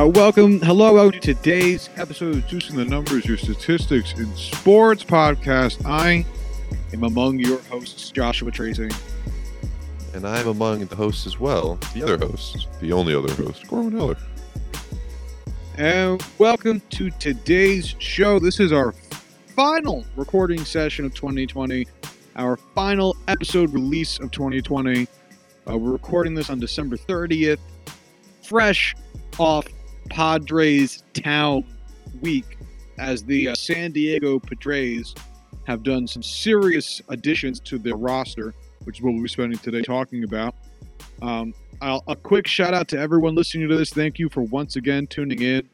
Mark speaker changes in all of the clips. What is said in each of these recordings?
Speaker 1: Uh, welcome, hello, welcome to today's episode of Juicing the Numbers, your statistics in sports podcast. I am among your hosts, Joshua Tracy.
Speaker 2: And I'm among the hosts as well, the other host, the only other host, Corwin Heller.
Speaker 1: And welcome to today's show. This is our final recording session of 2020, our final episode release of 2020. Uh, we're recording this on December 30th, fresh off Padres Town week as the uh, San Diego Padres have done some serious additions to their roster, which is what we'll be spending today talking about. Um, a quick shout out to everyone listening to this. Thank you for once again tuning in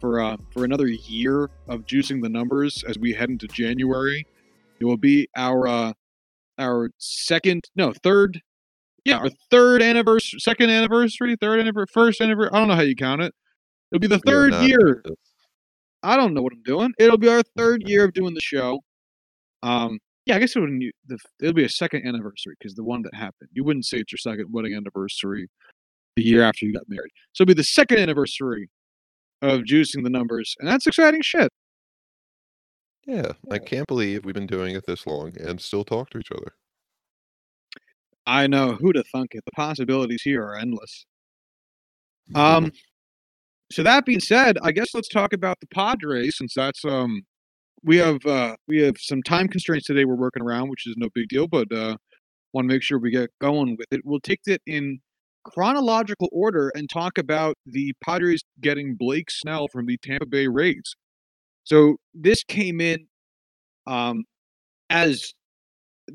Speaker 1: for uh, for another year of juicing the numbers as we head into January. It will be our uh, our second, no, third, yeah, our third anniversary, second anniversary, third anniversary, first anniversary. I don't know how you count it. It'll be the
Speaker 2: We
Speaker 1: third year.
Speaker 2: good at this.
Speaker 1: I don't know what I'm doing. It'll be our third year of doing the show. Um, yeah, I guess it would the, it'll be a second anniversary because the one that happened. You wouldn't say it's your second wedding anniversary the year after you got married. So it'll be the second anniversary of juicing the numbers, and that's exciting shit.
Speaker 2: Yeah, I can't believe we've been doing it this long and still talk to each other.
Speaker 1: I know who to thunk it. The possibilities here are endless. Um, so that being said, I guess let's talk about the Padres since that's um we have uh we have some time constraints today we're working around, which is no big deal, but uh want to make sure we get going with it. We'll take it in chronological order and talk about the Padres getting Blake Snell from the Tampa Bay Rays. So this came in um as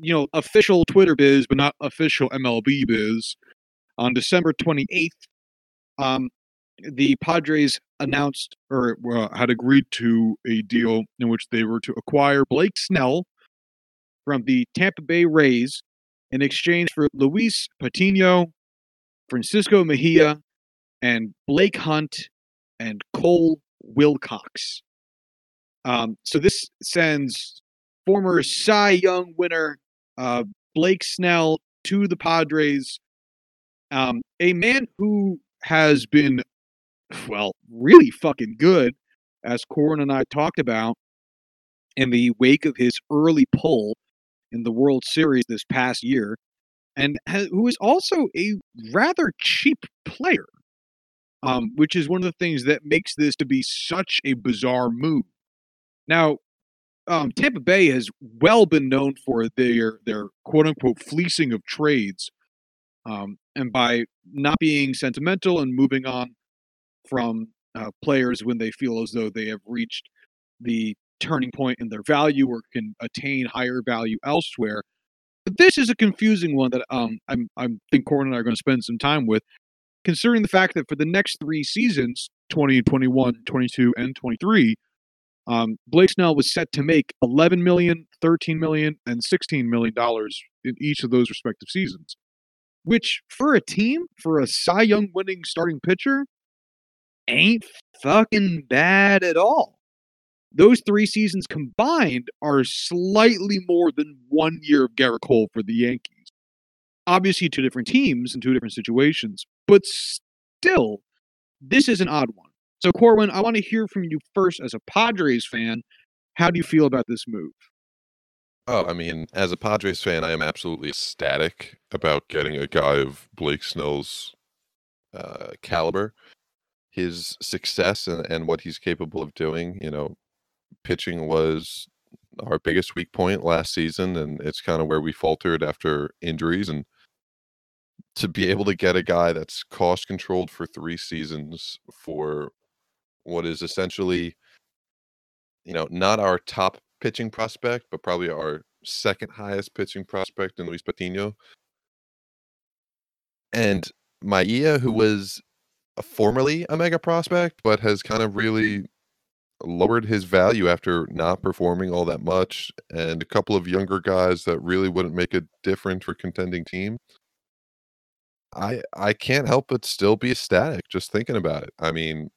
Speaker 1: you know official Twitter biz, but not official MLB biz on December 28th. Um, the Padres announced or uh, had agreed to a deal in which they were to acquire Blake Snell from the Tampa Bay Rays in exchange for Luis Patino, Francisco Mejia, and Blake Hunt and Cole Wilcox. Um, so this sends former Cy Young winner uh, Blake Snell to the Padres, um, a man who has been well, really fucking good, as Corwin and I talked about in the wake of his early pull in the World Series this past year, and ha- who is also a rather cheap player, um, which is one of the things that makes this to be such a bizarre move. Now, um, Tampa Bay has well been known for their their quote unquote fleecing of trades, um, and by not being sentimental and moving on from uh, players when they feel as though they have reached the turning point in their value or can attain higher value elsewhere. But this is a confusing one that um, I'm I'm think Corwin and I are going to spend some time with, considering the fact that for the next three seasons 20, 21, 22, and 23, um, Blake Snell was set to make 11 million, 13 million, and 16 million dollars in each of those respective seasons. Which, for a team, for a Cy Young winning starting pitcher, ain't fucking bad at all. Those three seasons combined are slightly more than one year of Gerrit Cole for the Yankees. Obviously, two different teams and two different situations, but still, this is an odd one. So, Corwin, I want to hear from you first as a Padres fan. How do you feel about this move?
Speaker 2: Oh, I mean, as a Padres fan, I am absolutely ecstatic about getting a guy of Blake Snell's uh, caliber, his success, and, and what he's capable of doing. You know, pitching was our biggest weak point last season, and it's kind of where we faltered after injuries. And to be able to get a guy that's cost controlled for three seasons for what is essentially, you know, not our top pitching prospect, but probably our second highest pitching prospect in Luis Patino. And Mejia, who was formerly a mega prospect, but has kind of really lowered his value after not performing all that much, and a couple of younger guys that really wouldn't make a difference for contending team. I I can't help but still be ecstatic just thinking about it. I mean,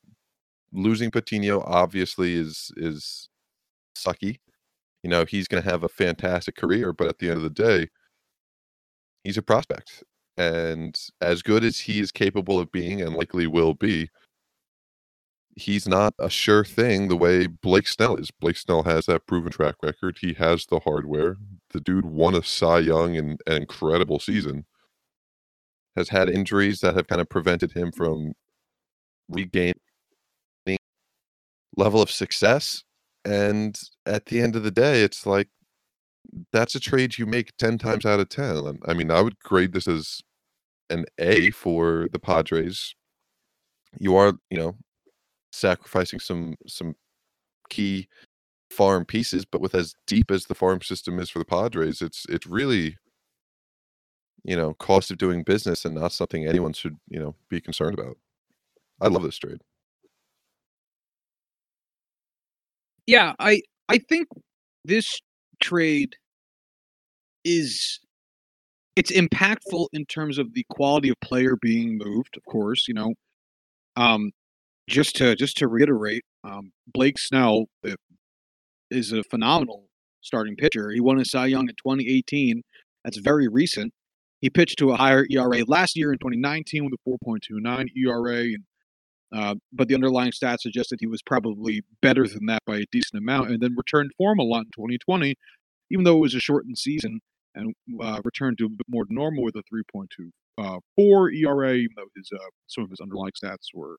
Speaker 2: losing Patino obviously is is sucky. You know, he's going to have a fantastic career, but at the end of the day, he's a prospect. And as good as he is capable of being and likely will be, he's not a sure thing the way Blake Snell is. Blake Snell has that proven track record. He has the hardware. The dude won a Cy Young and an incredible season. Has had injuries that have kind of prevented him from regaining level of success. And at the end of the day, it's like that's a trade you make 10 times out of 10. I mean, I would grade this as an A for the Padres. You are, you know, sacrificing some some key farm pieces, but with as deep as the farm system is for the Padres, it's it's really you know, cost of doing business and not something anyone should, you know, be concerned about. I love this trade.
Speaker 1: Yeah, I I think this trade is it's impactful in terms of the quality of player being moved, of course, you know. Um just to just to reiterate, um, Blake Snell uh, is a phenomenal starting pitcher. He won a Cy Young in 2018. That's very recent. He pitched to a higher ERA last year in 2019 with a 4.29 ERA, and, uh, but the underlying stats suggest that he was probably better than that by a decent amount, and then returned form a lot in 2020, even though it was a shortened season, and uh, returned to a bit more normal with a 3.24 uh, ERA, even though his uh, some of his underlying stats were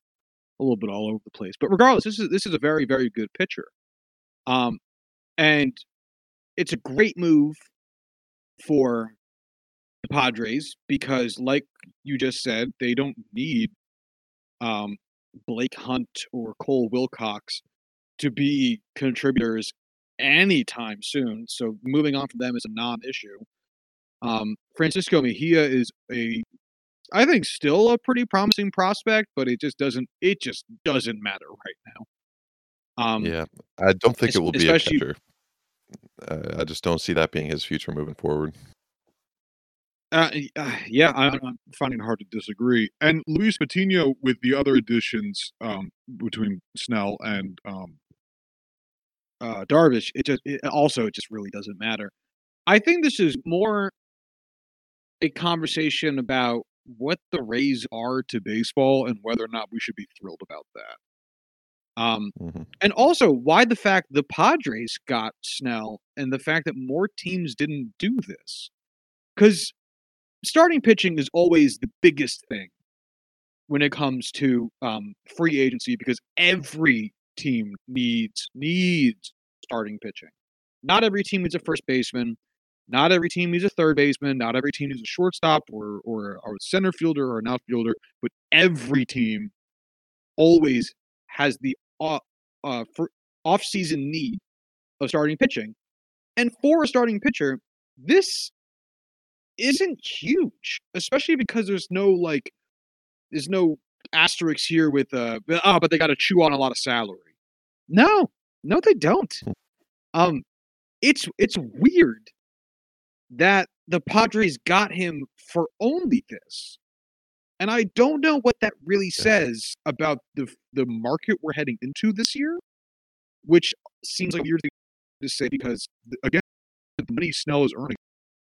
Speaker 1: a little bit all over the place. But regardless, this is this is a very very good pitcher, um, and it's a great move for the Padres because, like you just said, they don't need um, Blake Hunt or Cole Wilcox to be contributors anytime soon. So moving on from them is a non-issue. Um, Francisco Mejia is a I think still a pretty promising prospect, but it just doesn't it just doesn't matter right now.
Speaker 2: Um, yeah, I don't think it will be a catcher. Uh, I just don't see that being his future moving forward.
Speaker 1: Uh, uh, yeah, I, am finding it hard to disagree. And Luis Patino with the other additions um, between Snell and um, uh, Darvish, it just it also it just really doesn't matter. I think this is more a conversation about what the Rays are to baseball and whether or not we should be thrilled about that. Um, mm-hmm. and also why the fact the Padres got Snell and the fact that more teams didn't do this. Because starting pitching is always the biggest thing when it comes to um, free agency because every team needs needs starting pitching. Not every team needs a first baseman. Not every team needs a third baseman. Not every team needs a shortstop or or, a center fielder or an outfielder. But every team always has the uh, uh, off-season need of starting pitching. And for a starting pitcher, this isn't huge, especially because there's no like, there's no asterisks here with uh, oh, but they got to chew on a lot of salary. No, no, they don't. Hmm. Um, it's it's weird that the Padres got him for only this. And I don't know what that really says about the the market we're heading into this year, which seems like weird thing to say because again, the money Snell is earning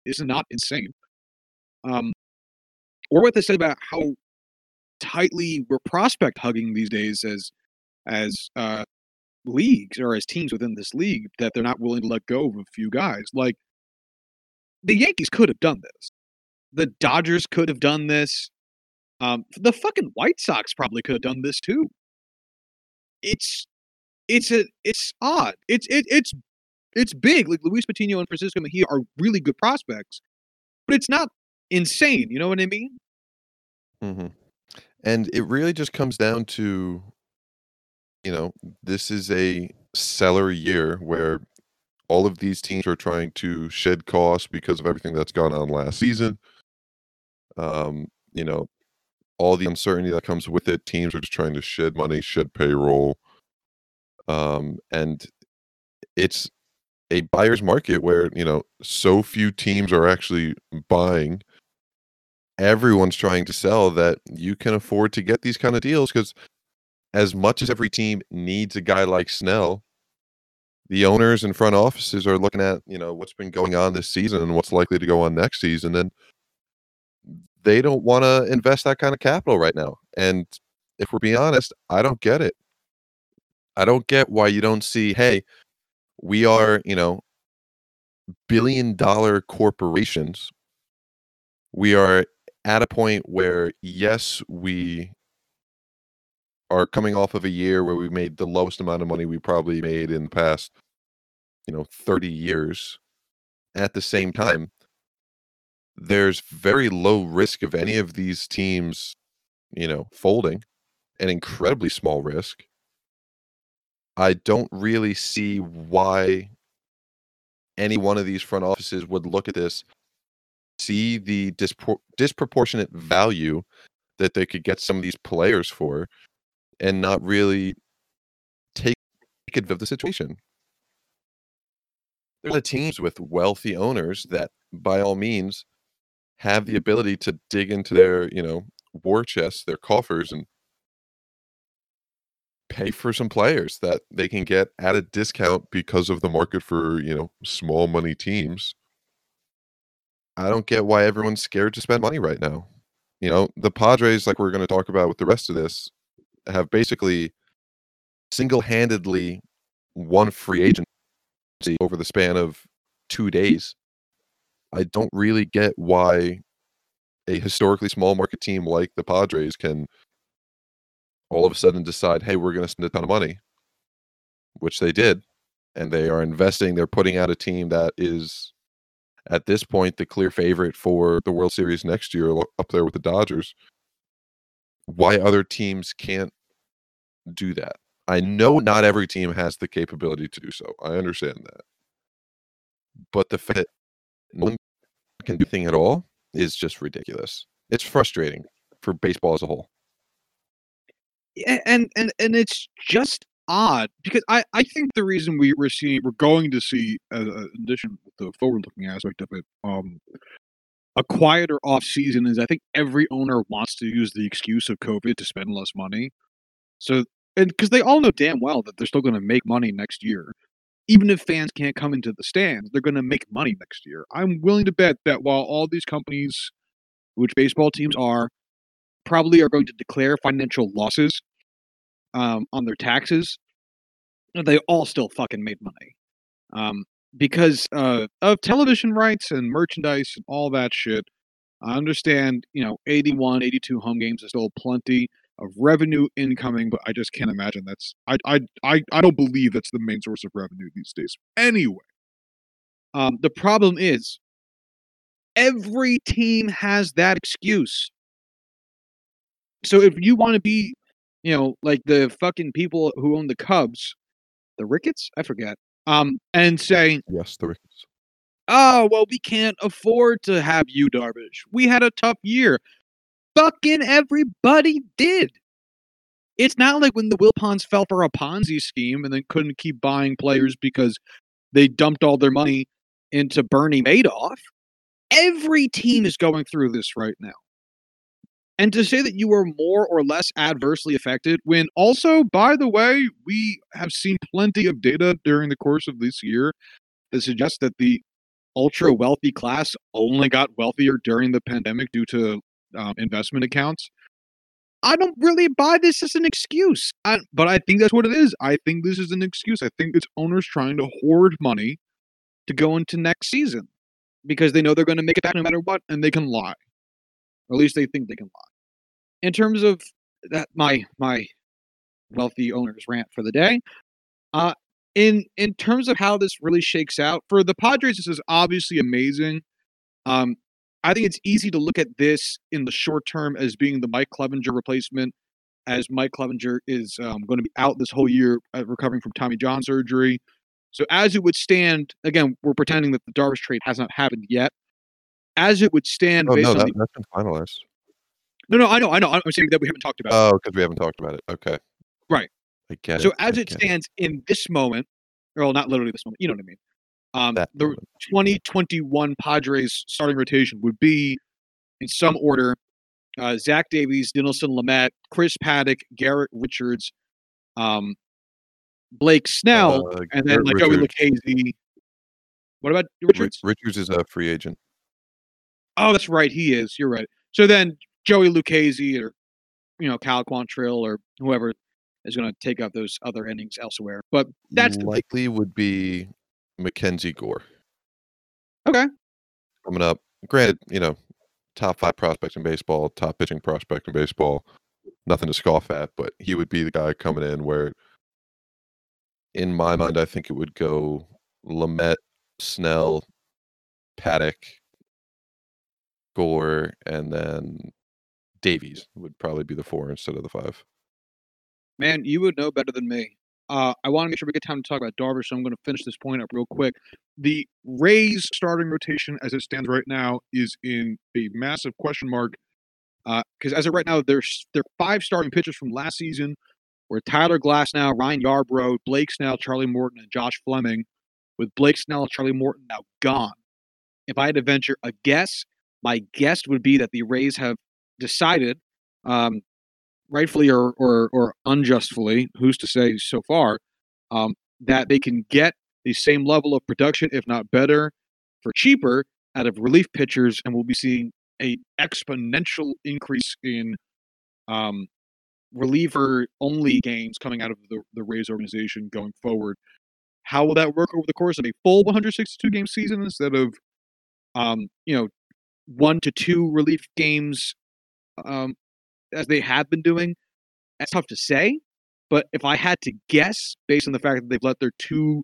Speaker 1: is not insane. Um, or what they said about how tightly we're prospect hugging these days as as uh, leagues or as teams within this league that they're not willing to let go of a few guys. Like the Yankees could have done this. The Dodgers could have done this. Um, the fucking White Sox probably could have done this too. It's it's a it's odd. It's it it's it's big. Like Luis Patino and Francisco Mejia are really good prospects, but it's not insane. You know what I mean?
Speaker 2: Mm-hmm. And it really just comes down to, you know, this is a seller year where all of these teams are trying to shed costs because of everything that's gone on last season. Um, you know, all the uncertainty that comes with it. Teams are just trying to shed money, shed payroll. Um, and it's a buyer's market where, you know, so few teams are actually buying. Everyone's trying to sell that you can afford to get these kind of deals because as much as every team needs a guy like Snell, the owners and front offices are looking at you know what's been going on this season and what's likely to go on next season and they don't want to invest that kind of capital right now and if we're being honest i don't get it I don't get why you don't see, hey, we are, you know, billion dollar corporations. We are at a point where, yes, we are coming off of a year where we made the lowest amount of money we probably made in the past, you know, 30 years. At the same time, there's very low risk of any of these teams, you know, folding, an incredibly small risk. I don't really see why any one of these front offices would look at this, see the dispor- disproportionate value that they could get some of these players for, and not really take advantage of the situation. There's a teams with wealthy owners that, by all means, have the ability to dig into their, you know, war chests, their coffers, and pay for some players that they can get at a discount because of the market for, you know, small money teams. I don't get why everyone's scared to spend money right now. You know, the Padres, like we're going to talk about with the rest of this, have basically single-handedly won free agency over the span of two days. I don't really get why a historically small market team like the Padres can all of a sudden decide, hey, we're going to spend a ton of money, which they did. And they are investing, they're putting out a team that is, at this point, the clear favorite for the World Series next year, up there with the Dodgers. Why other teams can't do that? I know not every team has the capability to do so. I understand that. But the fact that no one can do anything at all is just ridiculous. It's frustrating for baseball as a whole
Speaker 1: and and and it's just odd because I I think the reason we we're seeing we're going to see uh, addition with the forward looking aspect of it um a quieter off season is I think every owner wants to use the excuse of COVID to spend less money. So and because they all know damn well that they're still going to make money next year. Even if fans can't come into the stands, they're going to make money next year. I'm willing to bet that while all these companies, which baseball teams are, probably are going to declare financial losses um, on their taxes, they all still fucking made money. Um, because uh, of television rights and merchandise and all that shit. I understand, you know, 81, 82 home games is still plenty of revenue incoming, but I just can't imagine that's I I I, I don't believe that's the main source of revenue these days. Anyway, um, the problem is every team has that excuse. So if you want to be, you know, like the fucking people who own the Cubs, the Ricketts, I forget, um, and say,
Speaker 2: yes, the Ricketts.
Speaker 1: Oh well, we can't afford to have you, Darvish. We had a tough year. Fucking everybody did. It's not like when the Wilpons fell for a Ponzi scheme and then couldn't keep buying players because they dumped all their money into Bernie Madoff. Every team is going through this right now. And to say that you were more or less adversely affected, when also, by the way, we have seen plenty of data during the course of this year that suggests that the ultra wealthy class only got wealthier during the pandemic due to um, investment accounts. I don't really buy this as an excuse, I, but I think that's what it is. I think this is an excuse. I think it's owners trying to hoard money to go into next season because they know they're going to make it back no matter what, and they can lie, or at least they think they can lie. In terms of that, my my wealthy owners rant for the day. Uh, in in terms of how this really shakes out for the Padres, this is obviously amazing. Um, I think it's easy to look at this in the short term as being the Mike Clevinger replacement, as Mike Clevinger is um, going to be out this whole year uh, recovering from Tommy John surgery. So, as it would stand, again, we're pretending that the Darvish trade has not happened yet. As it would stand,
Speaker 2: Oh
Speaker 1: based
Speaker 2: no,
Speaker 1: on
Speaker 2: that,
Speaker 1: the,
Speaker 2: that's been finalized.
Speaker 1: no, no, I know, I know. I'm saying that we haven't talked about. it.
Speaker 2: Oh, because we haven't talked about it. Okay.
Speaker 1: Right.
Speaker 2: I get
Speaker 1: So
Speaker 2: it.
Speaker 1: as
Speaker 2: I
Speaker 1: it stands in this moment, or well, not literally this moment, you know what I mean. Um,
Speaker 2: That
Speaker 1: the
Speaker 2: moment.
Speaker 1: 2021 Padres starting rotation would be, in some order, uh, Zach Davies, Dinelson Lamet, Chris Paddack, Garrett Richards, um, Blake Snell,
Speaker 2: Uh,
Speaker 1: and then like Joey
Speaker 2: Richards.
Speaker 1: Lucchesi. What about Richards?
Speaker 2: Richards is a free agent.
Speaker 1: Oh, that's right, he is. You're right. So then Joey Lucchesi or you know Cal Quantrill or whoever is going to take up those other innings elsewhere. But that's
Speaker 2: likely would be Mackenzie Gore.
Speaker 1: Okay.
Speaker 2: Coming up. Granted, you know, top five prospect in baseball, top pitching prospect in baseball. Nothing to scoff at, but he would be the guy coming in where in my mind I think it would go Lamet, Snell, Paddack, Gore, and then Davies would probably be the four instead of the five.
Speaker 1: Man, you would know better than me. Uh, I want to make sure we get time to talk about Darvish, so I'm going to finish this point up real quick. The Rays starting rotation, as it stands right now, is in a massive question mark. Because as of right now, there's there five starting pitchers from last season, where Tyler Glasnow, Ryan Yarbrough, Blake Snell, Charlie Morton, and Josh Fleming, with Blake Snell and Charlie Morton now gone. If I had to venture a guess, my guess would be that the Rays have decided um, rightfully or, or, or unjustly, who's to say so far, um, that they can get the same level of production, if not better, for cheaper out of relief pitchers, and we'll be seeing a exponential increase in um, reliever only games coming out of the, the Rays organization going forward. How will that work over the course of a full 162 game season instead of, um, you know, one to two relief games um, as they have been doing? That's tough to say. But if I had to guess, based on the fact that they've let their two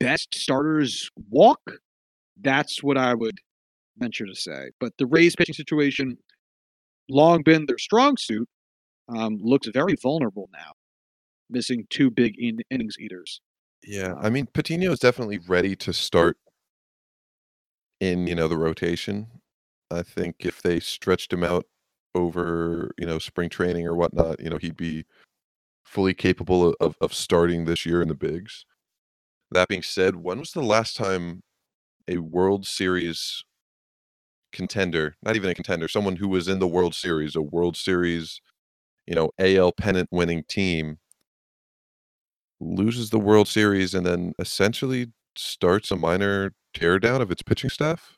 Speaker 1: best starters walk, that's what I would venture to say. But the Rays pitching situation, long been their strong suit, um, looks very vulnerable now, missing two big in- innings eaters.
Speaker 2: Yeah, I mean Patino is definitely ready to start in, you know, the rotation. I think if they stretched him out over, you know, spring training or whatnot, you know, he'd be fully capable of, of starting this year in the bigs. That being said, when was the last time a World Series contender, not even a contender, someone who was in the World Series, a World Series, you know, AL pennant winning team loses the World Series and then essentially starts a minor teardown of its pitching staff?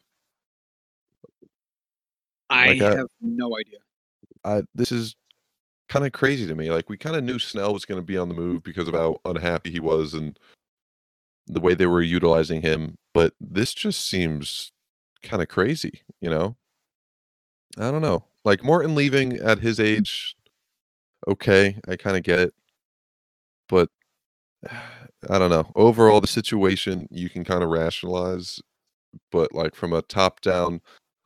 Speaker 1: I
Speaker 2: Like, uh
Speaker 1: have no idea.
Speaker 2: I this is kind of crazy to me. Like we kind of knew Snell was going to be on the move because of how unhappy he was and the way they were utilizing him, but this just seems kind of crazy, you know? I don't know. Like Morton leaving at his age, okay, I kind of get it. But I don't know. Overall, the situation you can kind of rationalize, but like from a top down,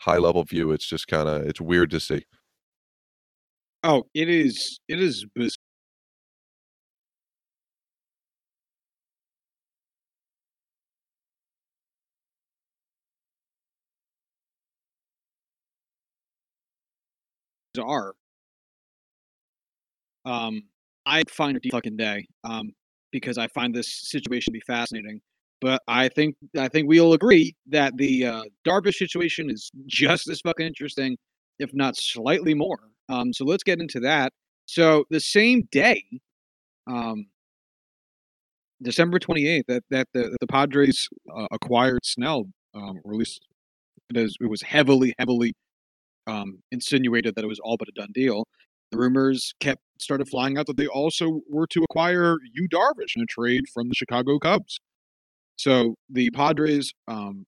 Speaker 2: high level view, it's just kind of it's weird to see.
Speaker 1: Oh, it is. It is biz- bizarre. Um, I find it fucking day. Um, because I find this situation to be fascinating. But I think I think we'll agree that the uh, Darvish situation is just as fucking interesting, if not slightly more. Um, so let's get into that. So the same day, um, December twenty eighth, that that the, the Padres uh, acquired Snell, um, or at least it, is, it was heavily, heavily um, insinuated that it was all but a done deal. The rumors kept started flying out that they also were to acquire Yu Darvish in a trade from the Chicago Cubs. So the Padres um,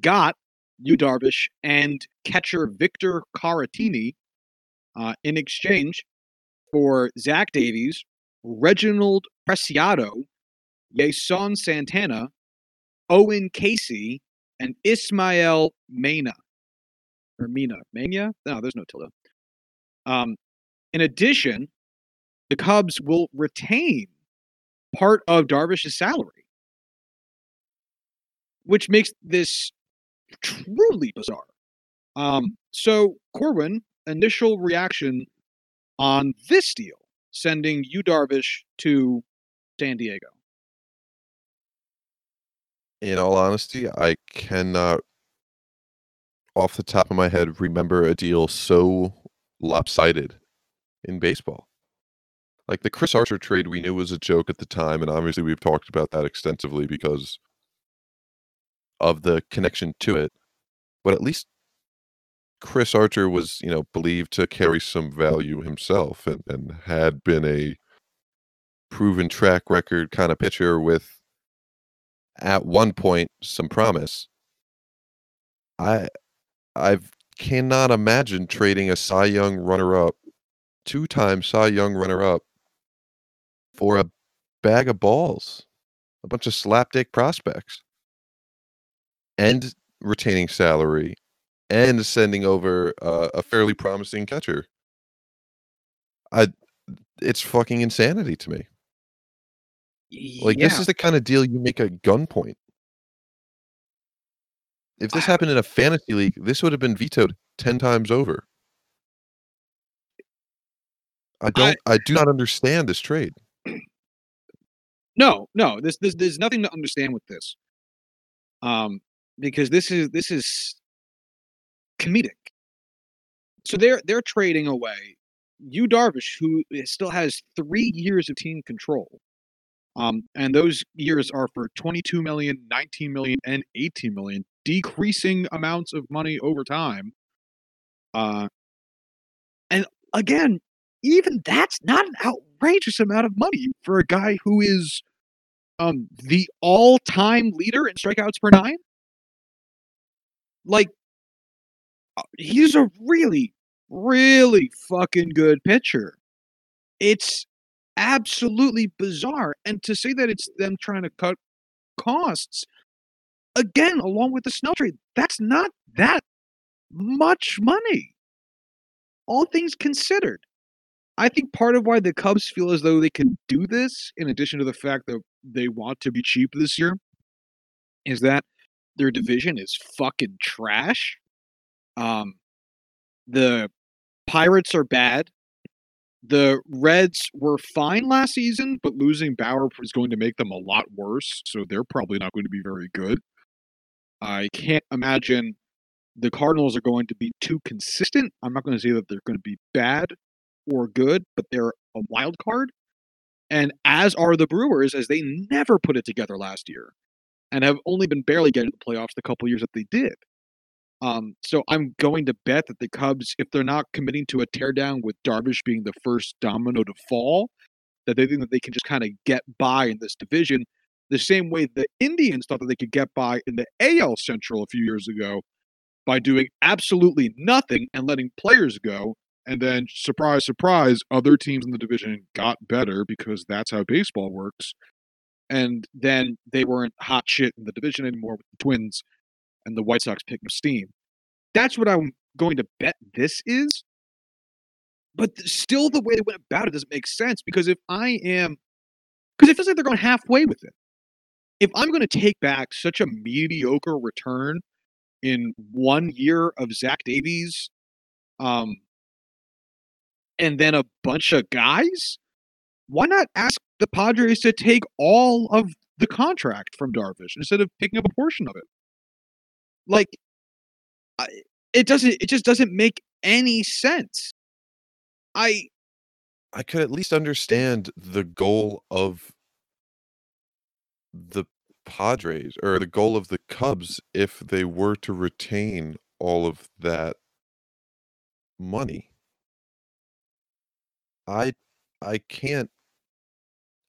Speaker 1: got Yu Darvish and catcher Victor Caratini uh, in exchange for Zach Davies, Reginald Preciado, Yeison Santana, Owen Caissie, and Ismael Mena. Or Mina. Mania? No, there's no tilde. Um, in addition, the Cubs will retain part of Darvish's salary, which makes this truly bizarre. Um, so, Corwin, initial reaction on this deal, sending Yu Darvish to San Diego.
Speaker 2: In all honesty, I cannot, off the top of my head, remember a deal so lopsided in baseball. Like the Chris Archer trade, we knew was a joke at the time, and obviously we've talked about that extensively because of the connection to it. But at least Chris Archer was, you know, believed to carry some value himself and, and had been a proven track record kind of pitcher with at one point some promise. I I cannot imagine trading a Cy Young runner-up, two-time Cy Young runner-up for a bag of balls, a bunch of slapdick prospects, and retaining salary, and sending over uh, a fairly promising catcher. I, it's fucking insanity to me. Like
Speaker 1: yeah.
Speaker 2: this is the kind of deal you make at gunpoint. If this
Speaker 1: I-
Speaker 2: happened in a fantasy league, this would have been vetoed ten times over. I don't. I, do not understand this trade.
Speaker 1: No, no. This, this, there's nothing to understand with this. Um, because this is this is comedic. So they're they're trading away Yu Darvish, who still has three years of team control. Um, and those years are for 22 million, 19 million, and 18 million, decreasing amounts of money over time. Uh, and again, even that's not an outrageous amount of money for a guy who is um the all-time leader in strikeouts per nine. Like uh, he's a really really fucking good pitcher. It's absolutely bizarre and to say that it's them trying to cut costs again along with the Snell trade, that's not that much money. All things considered. I think part of why the Cubs feel as though they can do this, in addition to the fact that they want to be cheap this year, is that their division is fucking trash. Um, the Pirates are bad. The Reds were fine last season, but losing Bauer is going to make them a lot worse, so they're probably not going to be very good. I can't imagine the Cardinals are going to be too consistent. I'm not going to say that they're going to be bad or good, but they're a wild card. And as are the Brewers, as they never put it together last year and have only been barely getting to the playoffs the couple years that they did. Um, so I'm going to bet that the Cubs, if they're not committing to a teardown with Darvish being the first domino to fall, that they think that they can just kind of get by in this division the same way the Indians thought that they could get by in the AL Central a few years ago by doing absolutely nothing and letting players go. And then, surprise, surprise, other teams in the division got better because that's how baseball works. And then they weren't hot shit in the division anymore with the Twins and the White Sox picking up steam. That's what I'm going to bet this is. But still, the way they went about it doesn't make sense because if I am, because it feels like they're going halfway with it. If I'm going to take back such a mediocre return in one year of Zach Davies, um, and then a bunch of guys, why not ask the Padres to take all of the contract from Darvish instead of picking up a portion of it? Like, I, it doesn't. It just doesn't make any sense. I
Speaker 2: I could at least understand the goal of the Padres or the goal of the Cubs if they were to retain all of that money. I I can't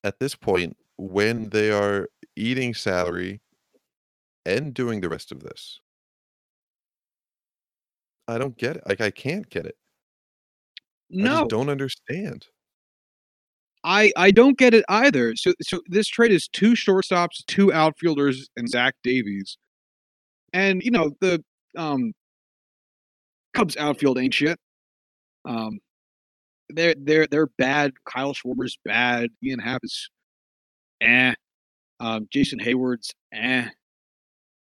Speaker 2: at this point when they are eating salary and doing the rest of this. I don't get it. Like I can't get it. I
Speaker 1: no,
Speaker 2: just don't understand.
Speaker 1: I I don't get it either. So so this trade is two shortstops, two outfielders, and Zach Davies, and you know the um Cubs outfield ain't shit. Um, they're they're they're bad. Kyle Schwarber's bad. Ian Happ is eh. Um, Jason Heyward's eh.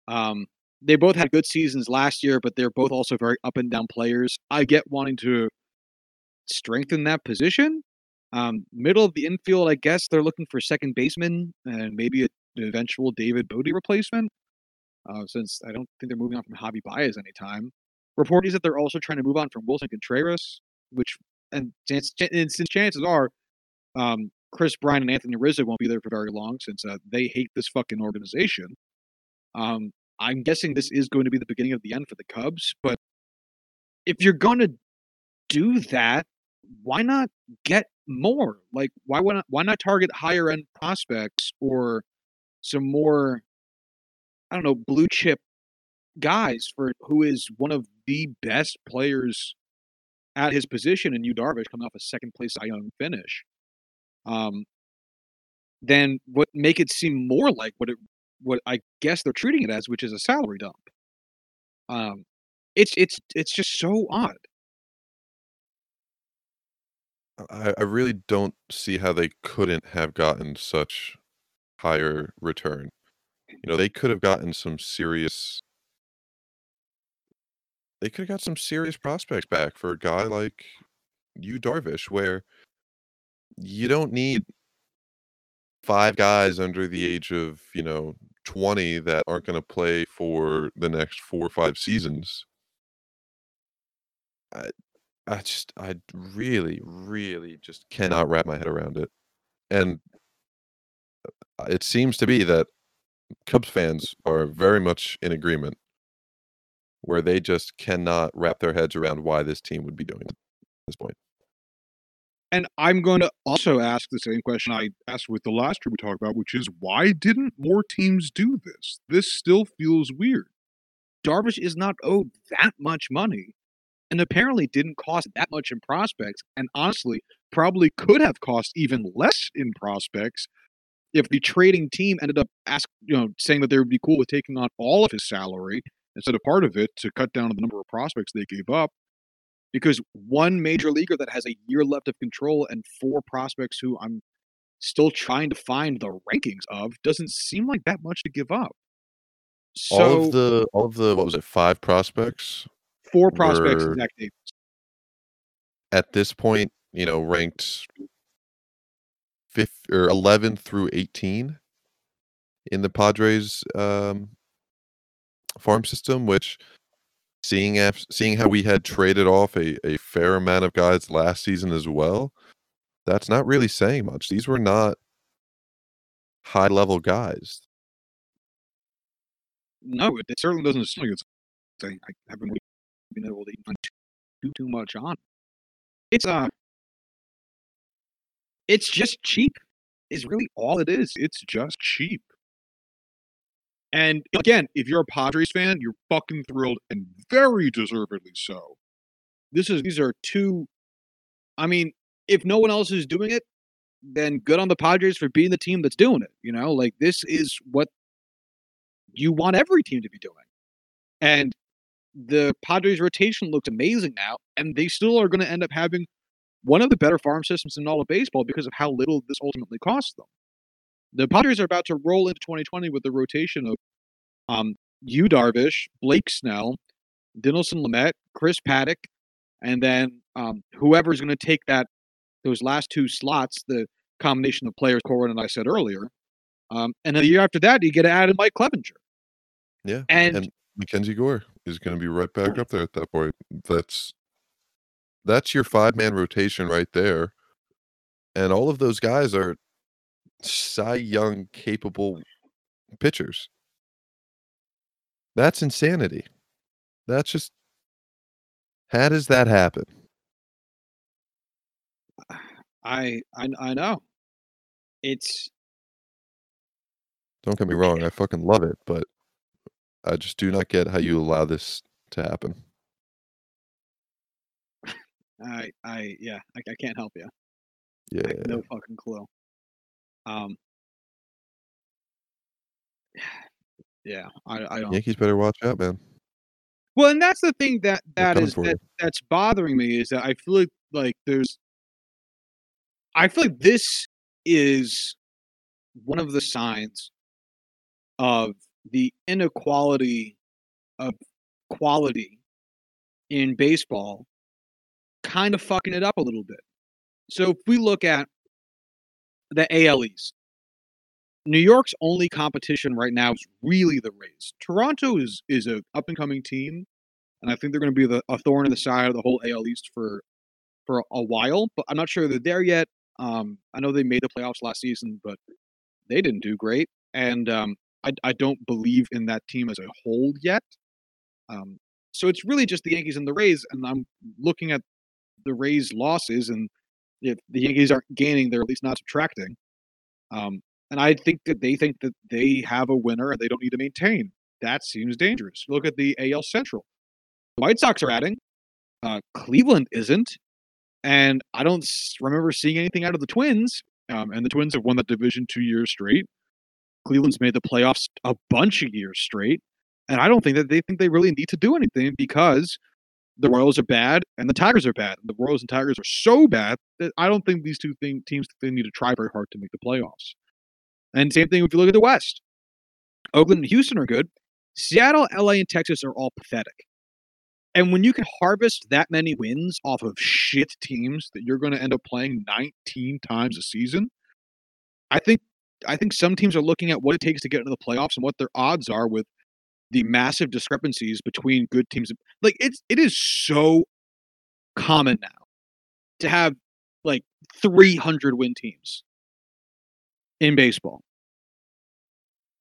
Speaker 1: Um, they both had good seasons last year, but they're both also very up and down players. I get wanting to strengthen that position. Um, middle of the infield, I guess they're looking for second baseman and maybe an eventual David Bote replacement. Uh, since I don't think they're moving on from Javi Baez anytime. Report is that they're also trying to move on from Willson Contreras, which and since, chances are, um, Kris Bryant and Anthony Rizzo won't be there for very long since uh, they hate this fucking organization. Um, I'm guessing this is going to be the beginning of the end for the Cubs, but if you're going to do that, why not get more. Like, why why not target higher end prospects or some more, I don't know, blue chip guys for who is one of the best players at his position in Yu Darvish coming off a second place Cy Young finish. Um, then what make it seem more like what it what I guess they're treating it as, which is a salary dump. Um, it's it's it's just so odd.
Speaker 2: I, I really don't see how they couldn't have gotten such higher return. You know, they could have gotten some serious they could have got some serious prospects back for a guy like Yu Darvish, where you don't need five guys under the age of, you know, 20 that aren't going to play for the next four or five seasons. I, I just, I really, really just cannot wrap my head around it. And it seems to be that Cubs fans are very much in agreement where they just cannot wrap their heads around why this team would be doing it at this point.
Speaker 1: And I'm going to also ask the same question I asked with the last trip we talked about, which is why didn't more teams do this? This still feels weird. Darvish is not owed that much money and apparently didn't cost that much in prospects and honestly probably could have cost even less in prospects if the trading team ended up ask you know saying that they would be cool with taking on all of his salary instead of part of it to cut down on the number of prospects they gave up. Because one major leaguer that has a year left of control and four prospects who I'm still trying to find the rankings of doesn't seem like that much to give up.
Speaker 2: So all of the all of the what was it five prospects?
Speaker 1: Four prospects.
Speaker 2: At this point, you know, ranked fifth or eleven through eighteen in the Padres um, farm system, which seeing af- seeing how we had traded off a, a fair amount of guys last season as well, that's not really saying much. These were not high level guys.
Speaker 1: No, it, it certainly doesn't seem like it's saying I haven't been able to do too much on. It's uh it's just cheap. Is really all it is. It's just cheap. And again, if you're a Padres fan, you're fucking thrilled and very deservedly so. This is these are two I mean, if no one else is doing it, then good on the Padres for being the team that's doing it. You know, like this is what you want every team to be doing. And the Padres rotation looks amazing now, and they still are going to end up having one of the better farm systems in all of baseball because of how little this ultimately costs them. The Padres are about to roll into 2020 with the rotation of um, Yu Darvish, Blake Snell, Dinelson Lamet, Chris Paddack, and then um, whoever's going to take that those last two slots, the combination of players Corwin and I said earlier. Um, and then the year after that, you get to add in Mike Clevinger.
Speaker 2: Yeah, and, and Mackenzie Gore is going to be right back up there at that point. That's that's your five man rotation right there, and all of those guys are Cy Young capable pitchers. That's insanity. That's just how does that happen?
Speaker 1: I I I know. It's
Speaker 2: Don't get me wrong, I fucking love it, but I just do not get how you allow this to happen.
Speaker 1: I I yeah, I, I can't help you.
Speaker 2: Yeah.
Speaker 1: I, no fucking clue. Um, yeah, I, I don't.
Speaker 2: Yankees better watch out, man.
Speaker 1: Well, and that's the thing that that is that, that's bothering me is that I feel like like there's. I feel like this is one of the signs of the inequality of quality in baseball kind of fucking it up a little bit. So if we look at the AL East. New York's only competition right now is really the Rays. Toronto is is a up and coming team, and I think they're going to be the, a thorn in the side of the whole AL East for for a while. But I'm not sure they're there yet. Um, I know they made the playoffs last season, but they didn't do great, and um, I, I don't believe in that team as a whole yet. Um, so it's really just the Yankees and the Rays, and I'm looking at the Rays' losses, and if the Yankees aren't gaining, they're at least not subtracting. Um, and I think that they think that they have a winner and they don't need to maintain. That seems dangerous. Look at the AL Central. The White Sox are adding. Uh, Cleveland isn't. And I don't remember seeing anything out of the Twins. Um, and the Twins have won that division two years straight. Cleveland's made the playoffs a bunch of years straight. And I don't think that they think they really need to do anything because the Royals are bad and the Tigers are bad. The Royals and Tigers are so bad that I don't think these two thing, teams they need to try very hard to make the playoffs. And same thing if you look at the West. Oakland and Houston are good. Seattle, LA, and Texas are all pathetic. And when you can harvest that many wins off of shit teams that you're going to end up playing 19 times a season, I think I think some teams are looking at what it takes to get into the playoffs and what their odds are with the massive discrepancies between good teams. Like it's it is so common now to have like 300 win teams in baseball.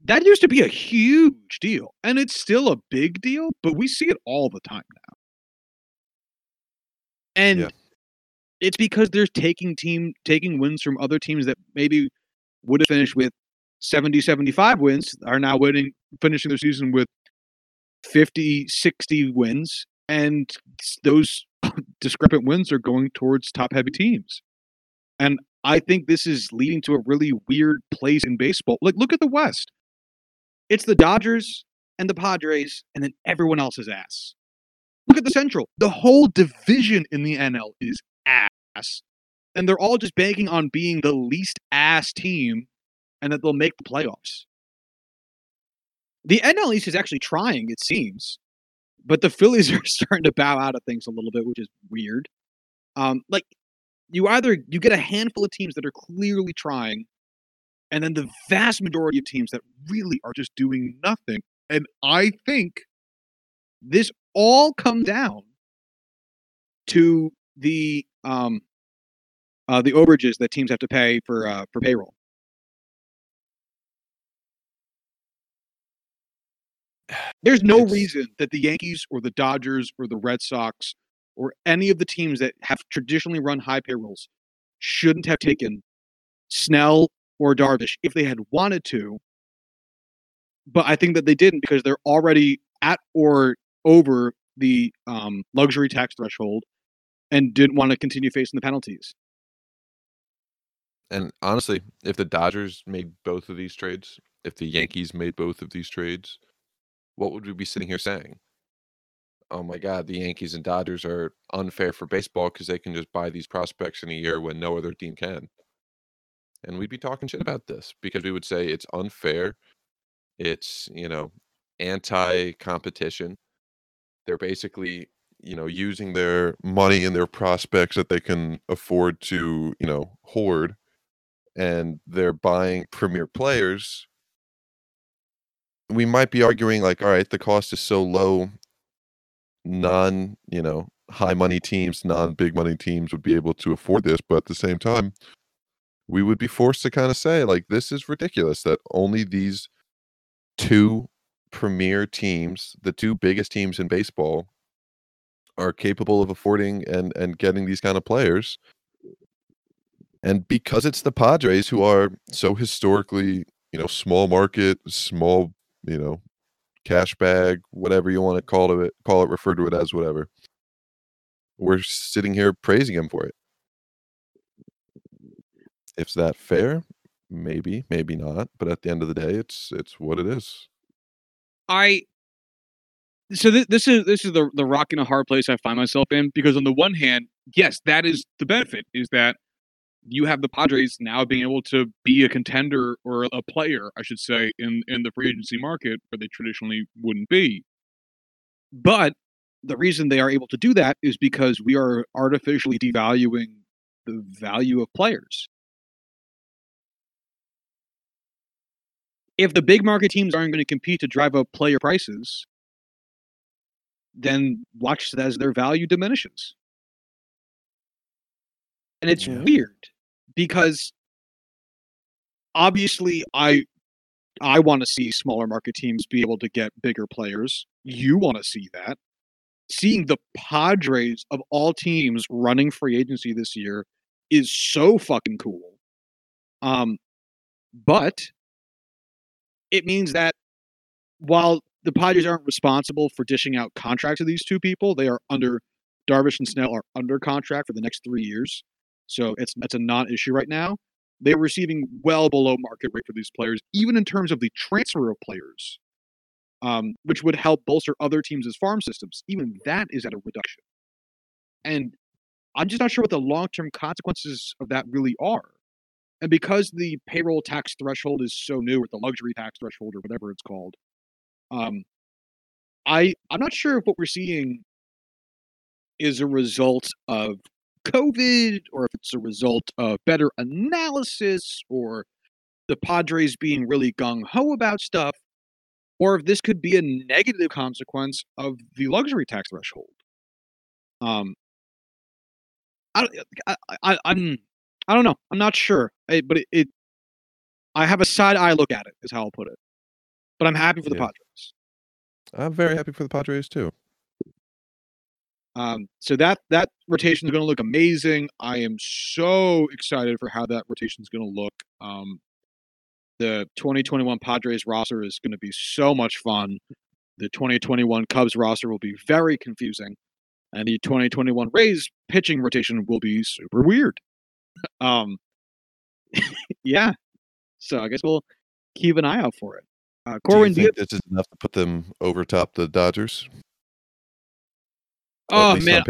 Speaker 1: That used to be a huge deal, and it's still a big deal, but we see it all the time now. And yeah. it's because they're taking team taking wins from other teams that maybe would have finished with 70 75 wins are now winning finishing their season with 50 60 wins and those discrepant wins are going towards top heavy teams. And i think this is leading to a really weird place in baseball. Like look at the west. It's the dodgers and the padres and then everyone else's ass. Look at the central. The whole division in the nl is ass. And they're all just banking on being the least ass team and that they'll make the playoffs. The NL East is actually trying, it seems, but the Phillies are starting to bow out of things a little bit, which is weird. Um, like you either you get a handful of teams that are clearly trying, and then the vast majority of teams that really are just doing nothing. And I think this all comes down to the um, uh, the overages that teams have to pay for uh, for payroll. There's no it's, reason that the Yankees or the Dodgers or the Red Sox or any of the teams that have traditionally run high payrolls shouldn't have taken Snell or Darvish if they had wanted to. But I think that they didn't because they're already at or over the um, luxury tax threshold and didn't want to continue facing the penalties.
Speaker 2: And honestly, if the Dodgers made both of these trades, if the Yankees made both of these trades, what would we be sitting here saying? Oh my God, the Yankees and Dodgers are unfair for baseball because they can just buy these prospects in a year when no other team can. And we'd be talking shit about this because we would say it's unfair. It's, you know, anti competition. They're basically, you know, using their money and their prospects that they can afford to, you know, hoard. And they're buying premier players we might be arguing like, all right, the cost is so low, non, you know, high money teams, non big money teams would be able to afford this, but at the same time, we would be forced to kind of say like this is ridiculous that only these two premier teams, the two biggest teams in baseball, are capable of affording and and getting these kind of players. And because it's the Padres who are so historically, you know, small market, small you know, cash bag, whatever you want to call it, call it, refer to it as whatever. We're sitting here praising him for it. If that fair? Maybe, maybe not. But at the end of the day, it's it's what it is.
Speaker 1: I so th- this is this is the the rock in a hard place I find myself in because on the one hand, yes, that is the benefit is that you have the Padres now being able to be a contender or a player, I should say, in in the free agency market where they traditionally wouldn't be. But the reason they are able to do that is because we are artificially devaluing the value of players. If the big market teams aren't going to compete to drive up player prices, then watch as their value diminishes. And it's yeah. weird because obviously I I want to see smaller market teams be able to get bigger players. You want to see that. Seeing the Padres of all teams running free agency this year is so fucking cool. Um, but it means that while the Padres aren't responsible for dishing out contracts to these two people, they are under Darvish and Snell are under contract for the next three years. So it's that's a non-issue right now. They're receiving well below market rate for these players, even in terms of the transfer of players, um, which would help bolster other teams' farm systems. Even that is at a reduction. And I'm just not sure what the long-term consequences of that really are. And because the payroll tax threshold is so new, or the luxury tax threshold, or whatever it's called, um, I I'm not sure if what we're seeing is a result of COVID or if it's a result of better analysis or the Padres being really gung ho about stuff, or if this could be a negative consequence of the luxury tax threshold. Um, I, I, I I'm I don't know. I'm not sure, I, but it, it I have a side eye look at it. Is how I'll put it. But I'm happy for the
Speaker 2: Yeah.
Speaker 1: Padres.
Speaker 2: I'm very happy for the Padres too.
Speaker 1: Um, so that that rotation is going to look amazing. I am so excited for how that rotation is going to look. Um, the 2021 Padres roster is going to be so much fun. The 2021 Cubs roster will be very confusing, and the 2021 Rays pitching rotation will be super weird. Um, yeah. So I guess we'll keep an eye out for it. Uh,
Speaker 2: Do
Speaker 1: Corwin,
Speaker 2: you
Speaker 1: do you
Speaker 2: think this is enough to put them over top the Dodgers?
Speaker 1: Oh man.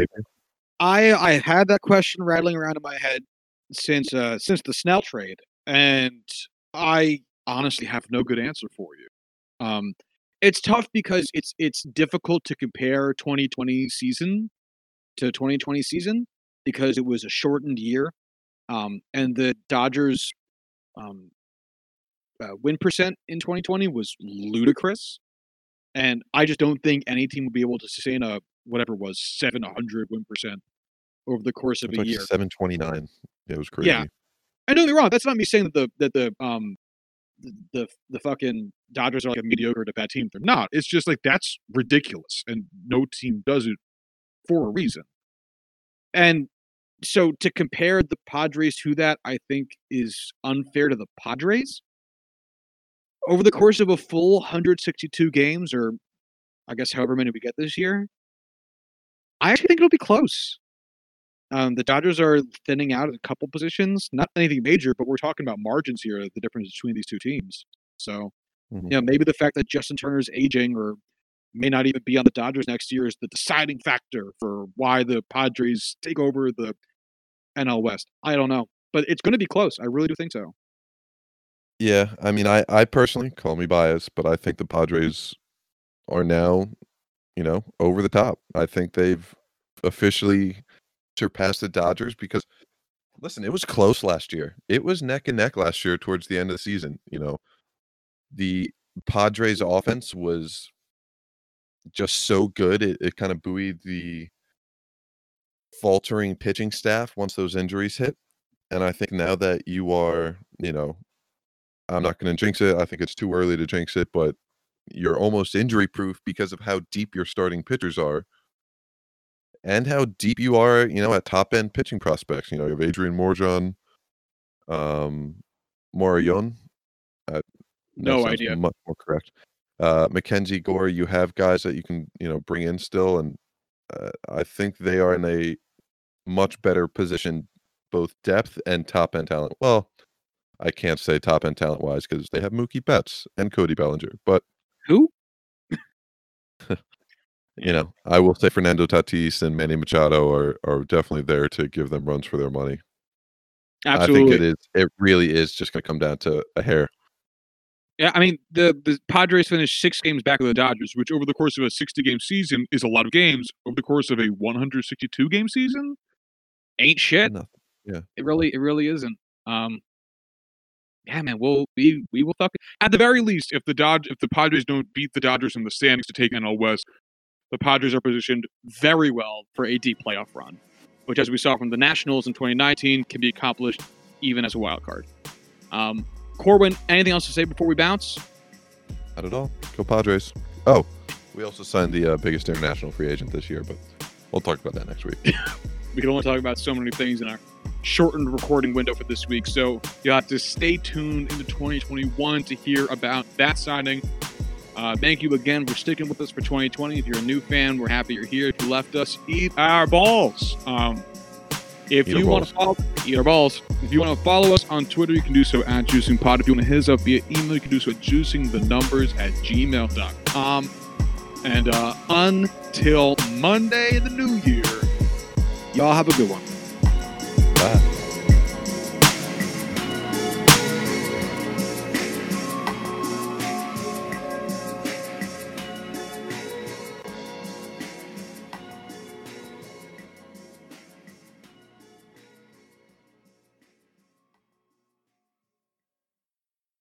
Speaker 1: I I had that question rattling around in my head since uh since the Snell trade, and I honestly have no good answer for you. Um, it's tough because it's it's difficult to compare 2020 season to 2020 season because it was a shortened year, um, and the Dodgers um, uh, win percent in 2020 was ludicrous, and I just don't think any team would be able to sustain a whatever was 700 win percent over the course of a
Speaker 2: like
Speaker 1: year.
Speaker 2: 729. It was crazy.
Speaker 1: Yeah. I don't get me wrong. That's not me saying that the that the um the the, the fucking Dodgers are like a mediocre to bad team. They're not. It's just like that's ridiculous, and no team does it for a reason. And so to compare the Padres to that, I think is unfair to the Padres. Over the course of a full 162 games, or I guess however many we get this year, I actually think it'll be close. Um, the Dodgers are thinning out at a couple positions, not anything major, but we're talking about margins here, the difference between these two teams. So,
Speaker 2: Mhm.
Speaker 1: you know, maybe the fact that Justin Turner's aging or may not even be on the Dodgers next year is the deciding factor for why the Padres take over the NL West. I don't know, but it's going to be close. I really do think so.
Speaker 2: Yeah, I mean, I, I personally call me biased, but I think the Padres are now, you know, over the top. I think they've officially surpassed the Dodgers because, listen, it was close last year. It was neck and neck last year towards the end of the season. You know, the Padres offense was just so good. It, it kind of buoyed the faltering pitching staff once those injuries hit. And I think now that you are, you know, I'm not going to jinx it. I think it's too early to jinx it, but you're almost injury proof because of how deep your starting pitchers are and how deep you are, you know, at top end pitching prospects. You know, you have Adrian Morejon, um, Morion. Uh, that
Speaker 1: No idea.
Speaker 2: Much more correct. Uh, MacKenzie Gore, you have guys that you can, you know, bring in still. And uh, I think they are in a much better position, both depth and top end talent. Well, I can't say top end talent wise because they have Mookie Betts and Cody Bellinger, but
Speaker 1: Who?
Speaker 2: you know, I will say Fernando Tatis and Manny Machado are are definitely there to give them runs for their money.
Speaker 1: Absolutely.
Speaker 2: I think it is. It really is just going to come down to a hair.
Speaker 1: Yeah, I mean the the Padres finished six games back of the Dodgers, which over the course of a sixty game season is a lot of games. Over the course of a one hundred sixty two game season, ain't shit.
Speaker 2: Nothing.
Speaker 1: It really it really isn't. Um, yeah, man. We'll we we will fuck at the very least if the Dodge if the Padres don't beat the Dodgers in the standings to take NL West, the Padres are positioned very well for a deep playoff run, which as we saw from the Nationals in 2019 can be accomplished even as a wild card. Um, Corwin, anything else to say before we bounce?
Speaker 2: Not at all. Go Padres. Oh, we also signed the uh, biggest international free agent this year, but we'll talk about that next week.
Speaker 1: We can only talk about so many things in our shortened recording window for this week. So you'll have to stay tuned into 2021 to hear about that signing. Uh, thank you again for sticking with us for 2020. If you're a new fan, we're happy you're here. If you left us, eat our balls. Um, if
Speaker 2: Eat
Speaker 1: you want to follow, eat our balls. If you want to follow us on Twitter, you can do so at JuicingPod. If you want to hit us up via email, you can do so at juicingthenumbers at gmail.com. And uh, until Monday, in the new year, y'all have a good one.
Speaker 2: Bye.